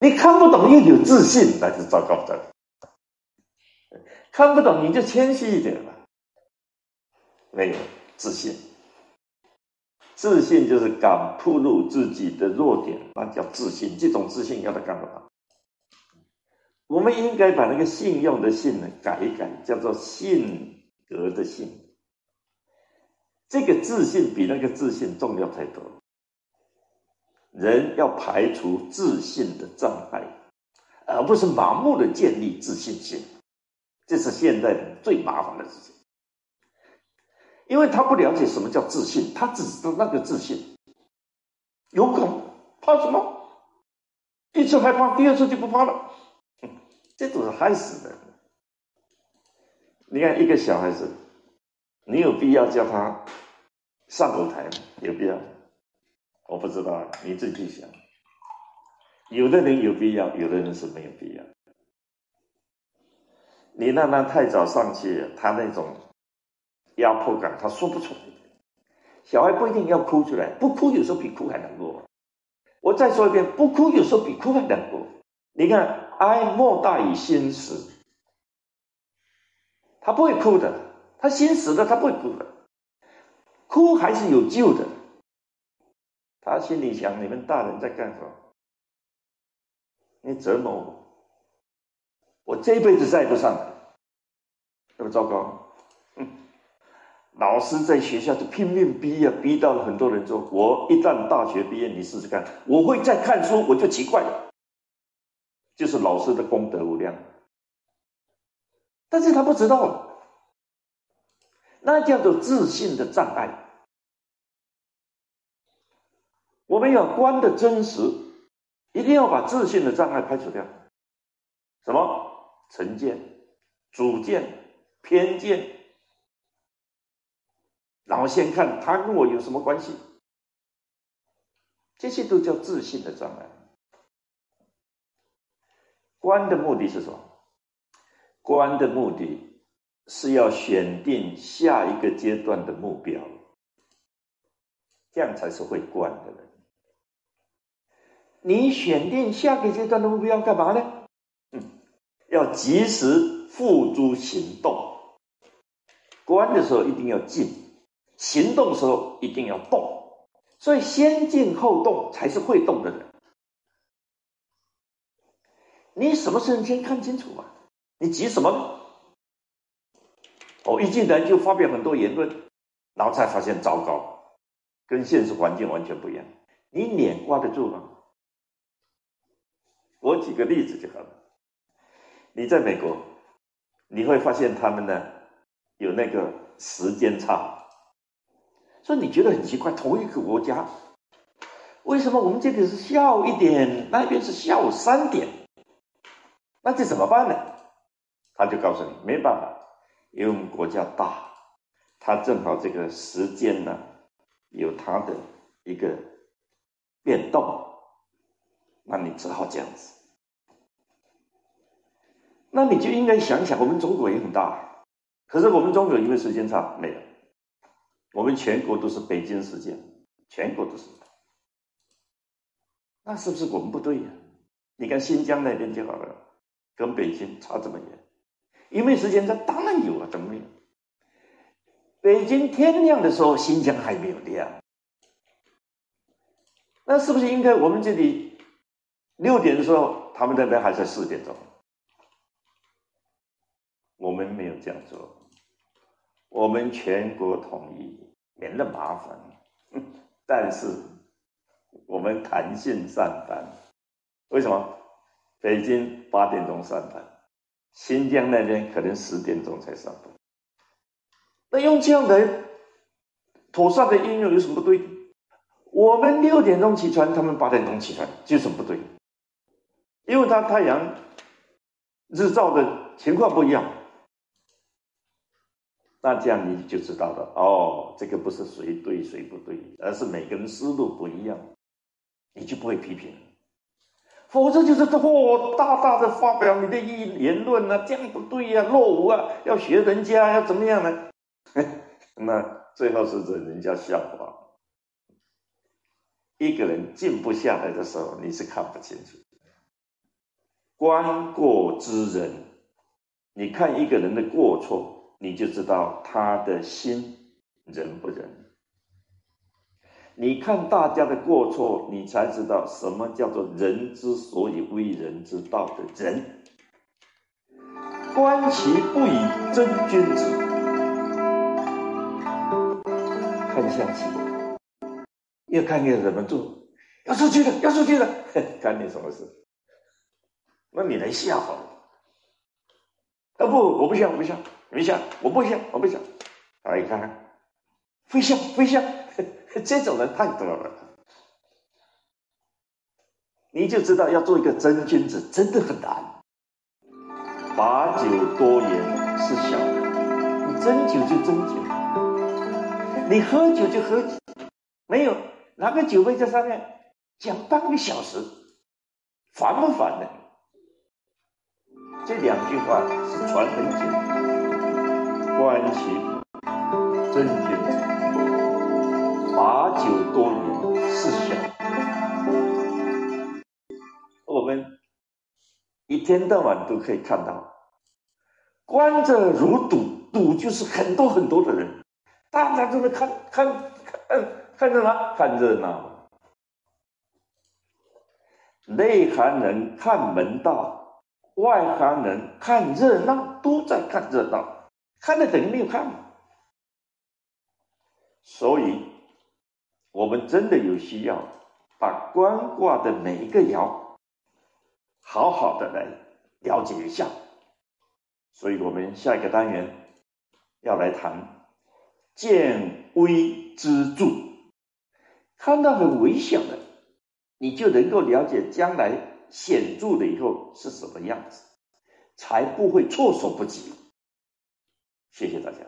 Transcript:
你看不懂又有自信，那就糟糕的。看不懂你就谦虚一点吧。没有自信，自信就是敢铺露自己的弱点，那叫自信。这种自信要他干嘛？我们应该把那个信用的信呢改一改，叫做性格的性。这个自信比那个自信重要太多。人要排除自信的障碍，而不是盲目的建立自信心，这是现在最麻烦的事情。因为他不了解什么叫自信，他只知道那个自信，有恐怕什么？一次害怕，第二次就不怕了，这都是害死的。你看一个小孩子，你有必要叫他上舞台吗？有必要？我不知道，你自己想。有的人有必要，有的人是没有必要。你让他太早上去，他那种压迫感，他说不出来。小孩不一定要哭出来，不哭有时候比哭还难过。我再说一遍，不哭有时候比哭还难过。你看，哀莫大于心死，他不会哭的，他心死了，他不会哭的，哭还是有救的。他心里想：你们大人在干什么？你折磨我，我这辈子再也不上来，那么糟糕。老师在学校就拼命逼啊，逼到了很多人说：我一旦大学毕业，你试试看，我会再看书。我就奇怪了，就是老师的功德无量，但是他不知道，那叫做自信的障碍。我们要观的真实，一定要把自信的障碍排除掉。什么成见、主见、偏见，然后先看他跟我有什么关系，这些都叫自信的障碍。观的目的是什么？观的目的是要选定下一个阶段的目标，这样才是会观的人。你选定下个阶段的目标干嘛呢？嗯，要及时付诸行动。观的时候一定要静，行动的时候一定要动。所以先静后动才是会动的人。你什么事情先看清楚嘛？你急什么呢？哦，一进来就发表很多言论，然后才发现糟糕，跟现实环境完全不一样。你脸挂得住吗？我举个例子就好了。你在美国，你会发现他们呢有那个时间差，所以你觉得很奇怪，同一个国家，为什么我们这里是下午一点，那边是下午三点？那这怎么办呢？他就告诉你，没办法，因为我们国家大，它正好这个时间呢有它的一个变动。那你只好这样子，那你就应该想想，我们中国也很大，可是我们中国因为时间差没有，我们全国都是北京时间，全国都是，那是不是我们不对呀？你看新疆那边就好了，跟北京差这么远，因为时间差当然有啊，怎么没有？北京天亮的时候，新疆还没有亮，那是不是应该我们这里？六点的时候，他们那边还在四点钟。我们没有这样做，我们全国统一，免得麻烦。但是我们弹性上班，为什么？北京八点钟上班，新疆那边可能十点钟才上班。那用这样的妥善的应用有什么不对？我们六点钟起床，他们八点钟起床，有什么不对？因为它太阳日照的情况不一样，那这样你就知道了哦，这个不是谁对谁不对，而是每个人思路不一样，你就不会批评。否则就是哦，大大的发表你的意言论呢，这样不对呀，落伍啊，要学人家，要怎么样呢？那最后是惹人家笑话。一个人静不下来的时候，你是看不清楚。观过之人，你看一个人的过错，你就知道他的心仁不仁。你看大家的过错，你才知道什么叫做人之所以为人之道的人。观其不以真君子，看相气，越看越忍不住，要出去了，要出去了，干你什么事？那你来笑好了。啊不，我不笑，我不笑，没想，我不笑，我不笑。啊，你看看，飞笑，飞笑，这种人太多了，你就知道要做一个真君子真的很难。把酒多言是小，你斟酒就斟酒，你喝酒就喝酒，没有拿个酒杯在上面讲半个小时，烦不烦呢？这两句话是传很久，关其真君子，把酒多言是小，我们。一天到晚都可以看到，观者如赌，赌就是很多很多的人，大家都在看看看看热闹，看热闹。内行人看门道，外行人看热闹，都在看热闹，看的等于没有看嘛。所以，我们真的有需要把观卦的每一个爻。好好的来了解一下，所以我们下一个单元要来谈见微知著，看到很微小的，你就能够了解将来显著的以后是什么样子，才不会措手不及。谢谢大家。